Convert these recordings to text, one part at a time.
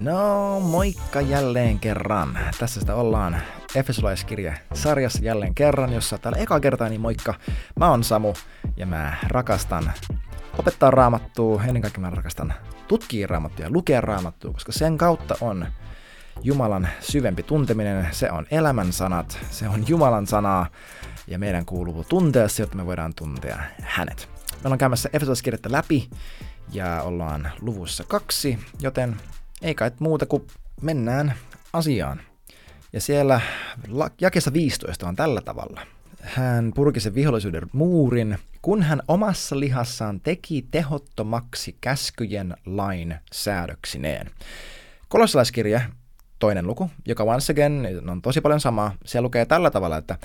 No, moikka jälleen kerran. Tässä sitä ollaan Efesolaiskirje sarjassa jälleen kerran, jossa täällä eka kertaa niin moikka. Mä oon Samu ja mä rakastan opettaa raamattua, ennen kaikkea mä rakastan tutkia raamattua ja lukea raamattua, koska sen kautta on Jumalan syvempi tunteminen, se on elämän sanat, se on Jumalan sanaa ja meidän kuuluu tuntea se, jotta me voidaan tuntea hänet. Me ollaan käymässä Efesolaiskirjettä läpi ja ollaan luvussa kaksi, joten ei kai muuta kuin mennään asiaan. Ja siellä jakessa 15 on tällä tavalla. Hän purki sen vihollisuuden muurin, kun hän omassa lihassaan teki tehottomaksi käskyjen lain säädöksineen. Kolossalaiskirja, toinen luku, joka once again on tosi paljon samaa. Siellä lukee tällä tavalla, että,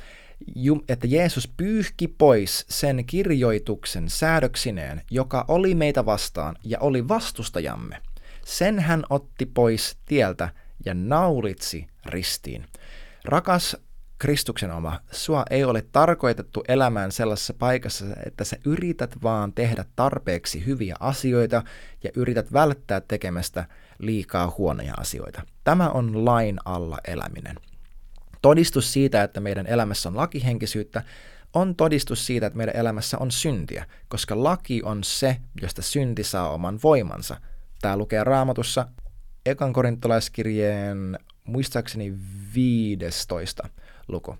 että Jeesus pyyhki pois sen kirjoituksen säädöksineen, joka oli meitä vastaan ja oli vastustajamme – sen hän otti pois tieltä ja naulitsi ristiin. Rakas Kristuksen oma, sua ei ole tarkoitettu elämään sellaisessa paikassa, että sä yrität vaan tehdä tarpeeksi hyviä asioita ja yrität välttää tekemästä liikaa huonoja asioita. Tämä on lain alla eläminen. Todistus siitä, että meidän elämässä on lakihenkisyyttä, on todistus siitä, että meidän elämässä on syntiä, koska laki on se, josta synti saa oman voimansa – Tämä lukee raamatussa ekan korintolaiskirjeen muistaakseni 15 luku.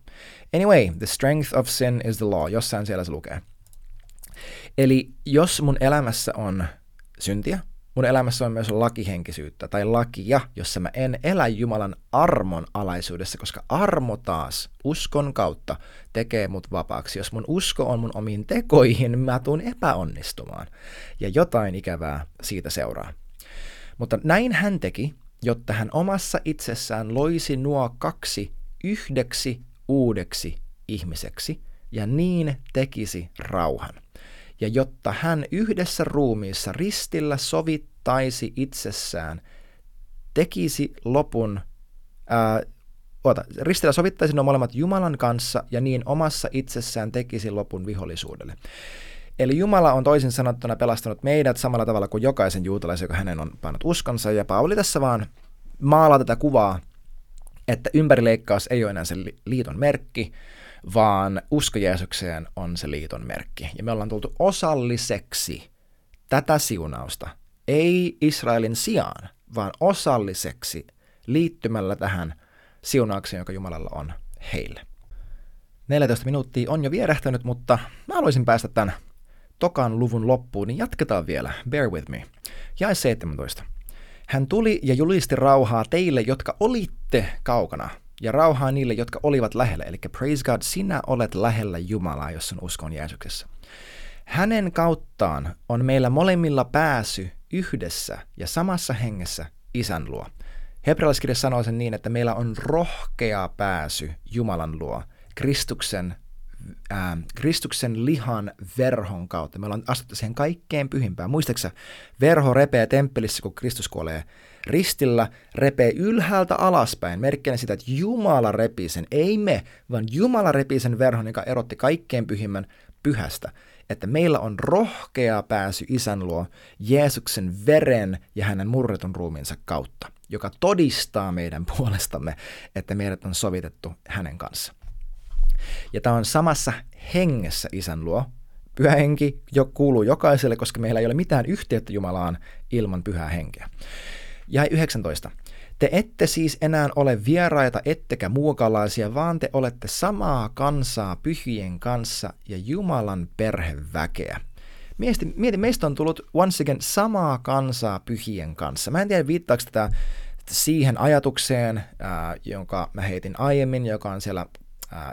Anyway, the strength of sin is the law. Jossain siellä se lukee. Eli jos mun elämässä on syntiä, mun elämässä on myös lakihenkisyyttä tai lakia, jossa mä en elä Jumalan armon alaisuudessa, koska armo taas uskon kautta tekee mut vapaaksi. Jos mun usko on mun omiin tekoihin, mä tuun epäonnistumaan. Ja jotain ikävää siitä seuraa. Mutta näin hän teki, jotta hän omassa itsessään loisi nuo kaksi yhdeksi uudeksi ihmiseksi ja niin tekisi rauhan. Ja jotta hän yhdessä ruumiissa ristillä sovittaisi itsessään, tekisi lopun, ää, oota, ristillä sovittaisi nuo molemmat Jumalan kanssa ja niin omassa itsessään tekisi lopun vihollisuudelle. Eli Jumala on toisin sanottuna pelastanut meidät samalla tavalla kuin jokaisen juutalaisen, joka hänen on pannut uskonsa. Ja Pauli tässä vaan maalaa tätä kuvaa, että ympärileikkaus ei ole enää se liiton merkki, vaan usko Jeesukseen on se liiton merkki. Ja me ollaan tultu osalliseksi tätä siunausta, ei Israelin sijaan, vaan osalliseksi liittymällä tähän siunaukseen, joka Jumalalla on heille. 14 minuuttia on jo vierähtänyt, mutta mä haluaisin päästä tämän tokan luvun loppuun, niin jatketaan vielä. Bear with me. Jae 17. Hän tuli ja julisti rauhaa teille, jotka olitte kaukana, ja rauhaa niille, jotka olivat lähellä. Eli praise God, sinä olet lähellä Jumalaa, jos on uskon Jeesuksessa. Hänen kauttaan on meillä molemmilla pääsy yhdessä ja samassa hengessä isän luo. Hebrealaiskirja sanoo sen niin, että meillä on rohkea pääsy Jumalan luo Kristuksen ää, Kristuksen lihan verhon kautta. Me ollaan astuttu siihen kaikkein pyhimpään. Muistaaksä, verho repee temppelissä, kun Kristus kuolee ristillä, repee ylhäältä alaspäin, merkkinä sitä, että Jumala repii sen, ei me, vaan Jumala repii sen verhon, joka erotti kaikkein pyhimmän pyhästä. Että meillä on rohkea pääsy isän luo Jeesuksen veren ja hänen murretun ruumiinsa kautta, joka todistaa meidän puolestamme, että meidät on sovitettu hänen kanssa. Ja tämä on samassa hengessä isän luo. Pyhä henki jo kuuluu jokaiselle, koska meillä ei ole mitään yhteyttä Jumalaan ilman pyhää henkeä. Ja 19. Te ette siis enää ole vieraita ettekä muukalaisia, vaan te olette samaa kansaa pyhien kanssa ja Jumalan perheväkeä. Mieti, mieti, meistä on tullut once again samaa kansaa pyhien kanssa. Mä en tiedä viittaako tätä siihen ajatukseen, ää, jonka mä heitin aiemmin, joka on siellä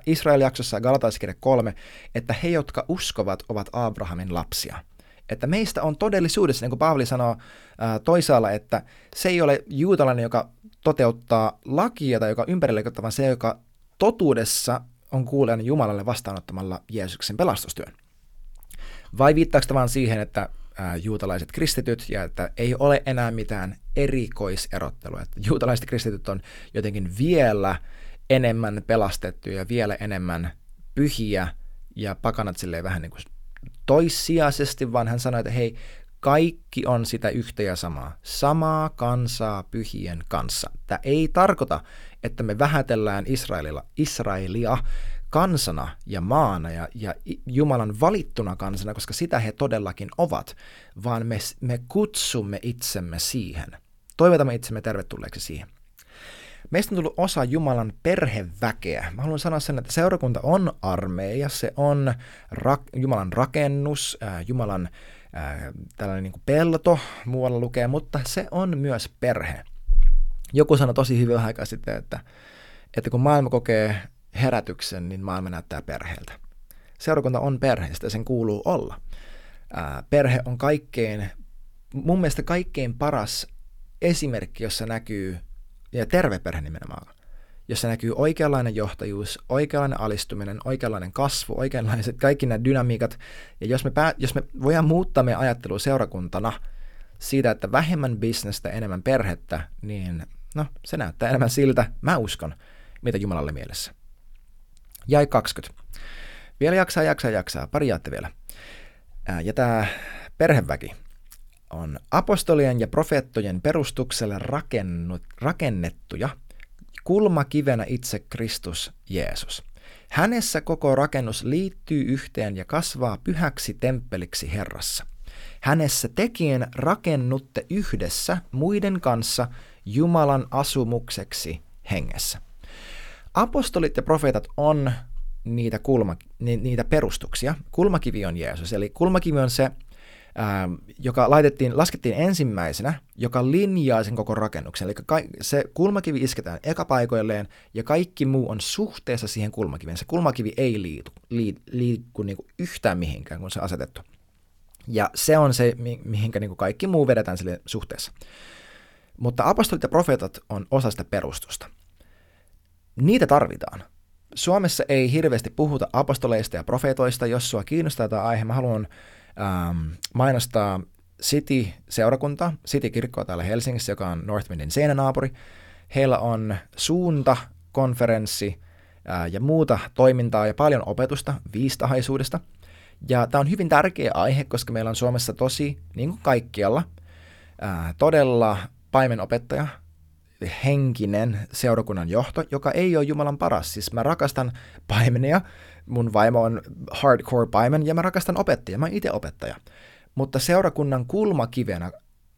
Israel-jaksossa Galataiskirja 3, että he, jotka uskovat, ovat Abrahamin lapsia. Että meistä on todellisuudessa, niin kuin Paavali sanoo äh, toisaalla, että se ei ole juutalainen, joka toteuttaa lakia tai joka ympärille, vaan se, joka totuudessa on kuulijan Jumalalle vastaanottamalla Jeesuksen pelastustyön. Vai viittaako vaan siihen, että ää, juutalaiset kristityt ja että ei ole enää mitään erikoiserottelua. Että juutalaiset kristityt on jotenkin vielä enemmän pelastettuja ja vielä enemmän pyhiä ja pakanat silleen vähän niin kuin toissijaisesti, vaan hän sanoi, että hei, Kaikki on sitä yhtä ja samaa. Samaa kansaa pyhien kanssa. Tämä ei tarkoita, että me vähätellään Israelilla, Israelia kansana ja maana ja, ja Jumalan valittuna kansana, koska sitä he todellakin ovat, vaan me, me kutsumme itsemme siihen. Toivotamme itsemme tervetulleeksi siihen. Meistä on tullut osa Jumalan perheväkeä. Mä haluan sanoa sen, että seurakunta on armeija, se on ra- Jumalan rakennus, äh, Jumalan äh, tällainen niin pelto, muualla lukee, mutta se on myös perhe. Joku sanoi tosi hyvin aikaa sitten, että, että kun maailma kokee herätyksen, niin maailma näyttää perheeltä. Seurakunta on perheestä, sen kuuluu olla. Ää, perhe on kaikkein, mun mielestä kaikkein paras esimerkki, jossa näkyy, ja terve perhe nimenomaan, jossa näkyy oikeanlainen johtajuus, oikeanlainen alistuminen, oikeanlainen kasvu, oikeanlaiset kaikki nämä dynamiikat. Ja jos me, pää, jos me voidaan muuttaa meidän ajattelua seurakuntana siitä, että vähemmän bisnestä, enemmän perhettä, niin no, se näyttää enemmän siltä, mä uskon, mitä Jumalalle mielessä. Jäi 20. Vielä jaksaa, jaksaa, jaksaa. Pari jaatte vielä. Ja tämä perheväki on apostolien ja profeettojen perustukselle rakennut, rakennettuja kulmakivenä itse Kristus Jeesus. Hänessä koko rakennus liittyy yhteen ja kasvaa pyhäksi temppeliksi Herrassa. Hänessä tekien rakennutte yhdessä muiden kanssa Jumalan asumukseksi hengessä. Apostolit ja profeetat on niitä, kulma, ni, niitä perustuksia. Kulmakivi on Jeesus, eli kulmakivi on se, ähm, joka laitettiin, laskettiin ensimmäisenä, joka linjaa sen koko rakennuksen. Eli ka- se kulmakivi isketään ekapaikoilleen ja kaikki muu on suhteessa siihen kulmakiveen. Se kulmakivi ei liitu, lii, liiku niin kuin yhtään mihinkään, kun se on asetettu. Ja se on se, mi- mihinkä niin kuin kaikki muu vedetään sille suhteessa. Mutta apostolit ja profeetat on osa sitä perustusta niitä tarvitaan. Suomessa ei hirveästi puhuta apostoleista ja profeetoista. Jos sua kiinnostaa tämä aihe, mä haluan ähm, mainostaa City-seurakunta, City-kirkkoa täällä Helsingissä, joka on Northwindin seinänaapuri. Heillä on suunta, konferenssi äh, ja muuta toimintaa ja paljon opetusta viistahaisuudesta. Ja tämä on hyvin tärkeä aihe, koska meillä on Suomessa tosi, niin kuin kaikkialla, äh, todella paimenopettaja, henkinen seurakunnan johto, joka ei ole Jumalan paras. Siis mä rakastan paimenia, mun vaimo on hardcore paimen ja mä rakastan opettajia, mä oon itse opettaja. Mutta seurakunnan kulmakivenä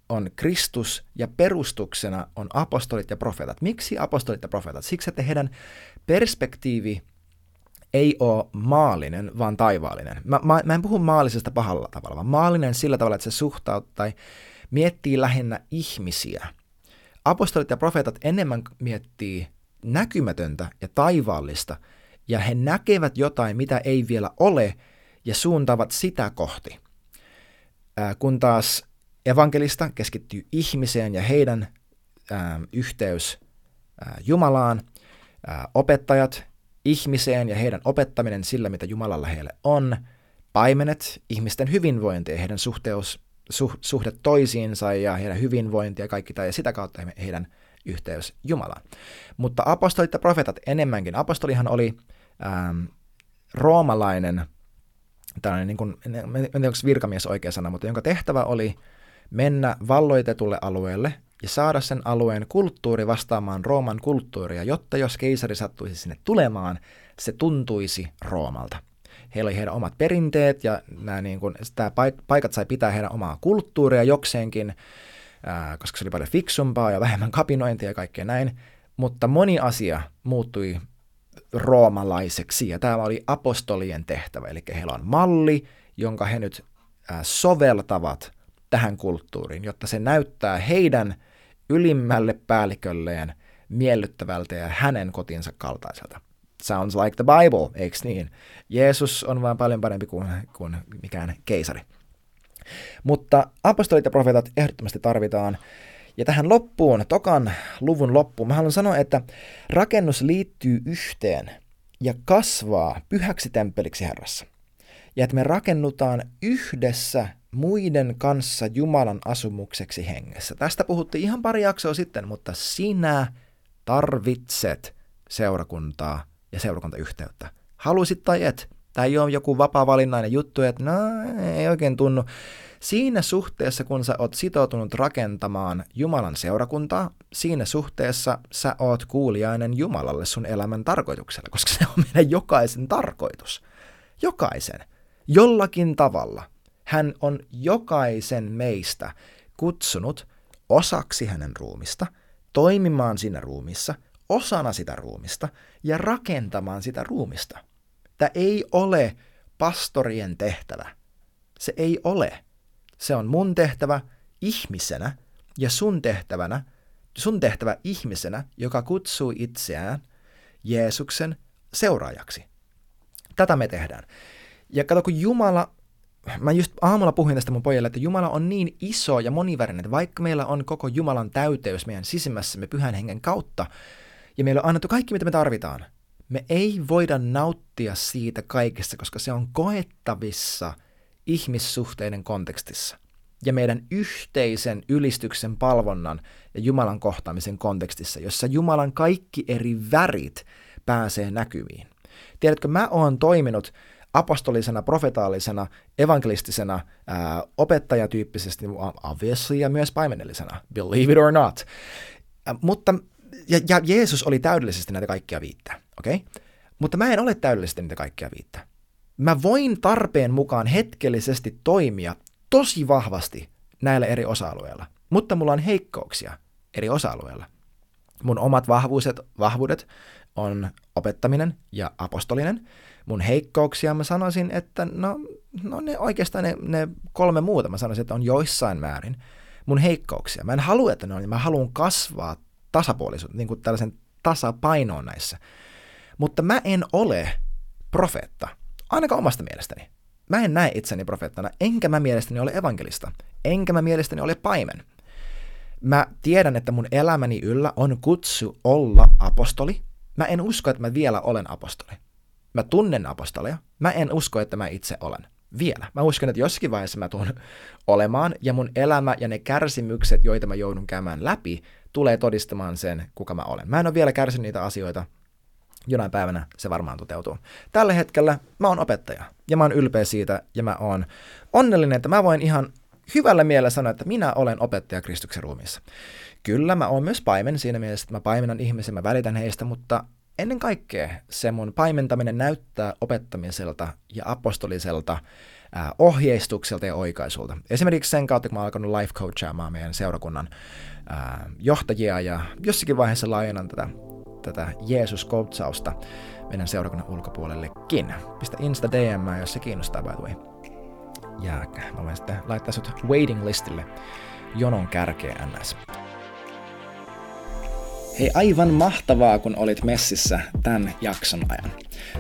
on Kristus ja perustuksena on apostolit ja profeetat. Miksi apostolit ja profeetat? Siksi, että heidän perspektiivi ei ole maallinen, vaan taivaallinen. Mä, mä, mä en puhu maallisesta pahalla tavalla, vaan maallinen sillä tavalla, että se suhtautuu tai miettii lähinnä ihmisiä – apostolit ja profeetat enemmän miettii näkymätöntä ja taivaallista, ja he näkevät jotain, mitä ei vielä ole, ja suuntaavat sitä kohti. Ää, kun taas evankelista keskittyy ihmiseen ja heidän ää, yhteys ää, Jumalaan, ää, opettajat ihmiseen ja heidän opettaminen sillä, mitä Jumalalla heille on, paimenet ihmisten hyvinvointi ja heidän suhteus suhde toisiinsa ja heidän hyvinvointia ja kaikki tämä, ja sitä kautta heidän yhteys Jumalaan. Mutta apostolit ja profeetat enemmänkin. Apostolihan oli ähm, roomalainen, tällainen, niin kuin, en tiedä onko virkamies oikea sana, mutta jonka tehtävä oli mennä valloitetulle alueelle ja saada sen alueen kulttuuri vastaamaan Rooman kulttuuria, jotta jos keisari sattuisi sinne tulemaan, se tuntuisi Roomalta. Heillä oli heidän omat perinteet ja nämä niin kuin, tämä paikat sai pitää heidän omaa kulttuuria jokseenkin, ää, koska se oli paljon fiksumpaa ja vähemmän kapinointia ja kaikkea näin, mutta moni asia muuttui roomalaiseksi ja tämä oli apostolien tehtävä, eli heillä on malli, jonka he nyt soveltavat tähän kulttuuriin, jotta se näyttää heidän ylimmälle päällikölleen miellyttävältä ja hänen kotinsa kaltaiselta sounds like the Bible, eikö niin? Jeesus on vaan paljon parempi kuin, kuin mikään keisari. Mutta apostolit ja profeetat ehdottomasti tarvitaan. Ja tähän loppuun, tokan luvun loppuun, mä haluan sanoa, että rakennus liittyy yhteen ja kasvaa pyhäksi temppeliksi Herrassa. Ja että me rakennutaan yhdessä muiden kanssa Jumalan asumukseksi hengessä. Tästä puhuttiin ihan pari jaksoa sitten, mutta sinä tarvitset seurakuntaa ja seurakuntayhteyttä. Haluisit tai et, Tämä ei ole joku vapaa-valinnainen juttu, että no ei oikein tunnu. Siinä suhteessa, kun sä oot sitoutunut rakentamaan Jumalan seurakuntaa, siinä suhteessa sä oot kuulijainen Jumalalle sun elämän tarkoituksella, koska se on meidän jokaisen tarkoitus. Jokaisen. Jollakin tavalla. Hän on jokaisen meistä kutsunut osaksi hänen ruumista, toimimaan siinä ruumissa, osana sitä ruumista ja rakentamaan sitä ruumista. Tämä ei ole pastorien tehtävä. Se ei ole. Se on mun tehtävä ihmisenä ja sun tehtävänä, sun tehtävä ihmisenä, joka kutsuu itseään Jeesuksen seuraajaksi. Tätä me tehdään. Ja kato, kun Jumala, mä just aamulla puhuin tästä mun pojalle, että Jumala on niin iso ja monivärinen, että vaikka meillä on koko Jumalan täyteys meidän sisimmässämme pyhän hengen kautta, ja meillä on annettu kaikki, mitä me tarvitaan, me ei voida nauttia siitä kaikesta, koska se on koettavissa – ihmissuhteiden kontekstissa ja meidän yhteisen ylistyksen palvonnan ja Jumalan kohtaamisen kontekstissa, jossa Jumalan kaikki eri värit pääsee näkyviin. Tiedätkö, mä oon toiminut apostolisena, profetaalisena, evankelistisena, ää, opettajatyyppisesti, obviously, ja myös paimenellisena, believe it or not. Ä, mutta, ja, ja Jeesus oli täydellisesti näitä kaikkia viittä, okei? Okay? Mutta mä en ole täydellisesti niitä kaikkia viittä mä voin tarpeen mukaan hetkellisesti toimia tosi vahvasti näillä eri osa-alueilla, mutta mulla on heikkouksia eri osa-alueilla. Mun omat vahvuudet, vahvuudet on opettaminen ja apostolinen. Mun heikkouksia mä sanoisin, että no, no ne oikeastaan ne, ne kolme muuta mä sanoisin, että on joissain määrin mun heikkouksia. Mä en halua, että ne on, mä haluan kasvaa tasapuolisuutta, niin kuin tällaisen tasapainoon näissä. Mutta mä en ole profeetta ainakaan omasta mielestäni. Mä en näe itseni profeettana, enkä mä mielestäni ole evankelista, enkä mä mielestäni ole paimen. Mä tiedän, että mun elämäni yllä on kutsu olla apostoli. Mä en usko, että mä vielä olen apostoli. Mä tunnen apostoleja. Mä en usko, että mä itse olen. Vielä. Mä uskon, että jossakin vaiheessa mä tuun olemaan, ja mun elämä ja ne kärsimykset, joita mä joudun käymään läpi, tulee todistamaan sen, kuka mä olen. Mä en ole vielä kärsinyt niitä asioita, jonain päivänä se varmaan toteutuu. Tällä hetkellä mä oon opettaja ja mä oon ylpeä siitä ja mä oon onnellinen, että mä voin ihan hyvällä mielellä sanoa, että minä olen opettaja Kristuksen ruumiissa. Kyllä, mä oon myös paimen siinä mielessä, että mä paimenan ihmisiä, mä välitän heistä, mutta ennen kaikkea se mun paimentaminen näyttää opettamiselta ja apostoliselta äh, ohjeistukselta ja oikaisulta. Esimerkiksi sen kautta, kun mä oon alkanut life coachaamaan meidän seurakunnan äh, johtajia ja jossakin vaiheessa laajennan tätä tätä Jeesus-koutsausta meidän seurakunnan ulkopuolellekin. Pistä Insta DM, jos se kiinnostaa by the way. Ja mä voin sitten laittaa sut waiting listille jonon kärkeen ns. Hei, aivan mahtavaa, kun olit messissä tämän jakson ajan.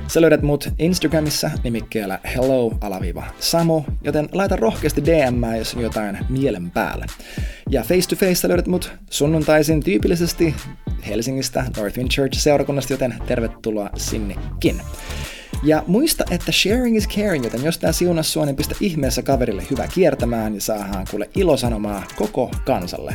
Sä löydät mut Instagramissa nimikkeellä hello-samu, joten laita rohkeasti DM, jos on jotain mielen päällä. Ja face to face löydät mut sunnuntaisin tyypillisesti Helsingistä Northwind Church-seurakunnasta, joten tervetuloa sinnekin. Ja muista, että sharing is caring, joten jos tää siunas sua, niin pistä ihmeessä kaverille hyvä kiertämään ja saadaan kuule ilosanomaa koko kansalle.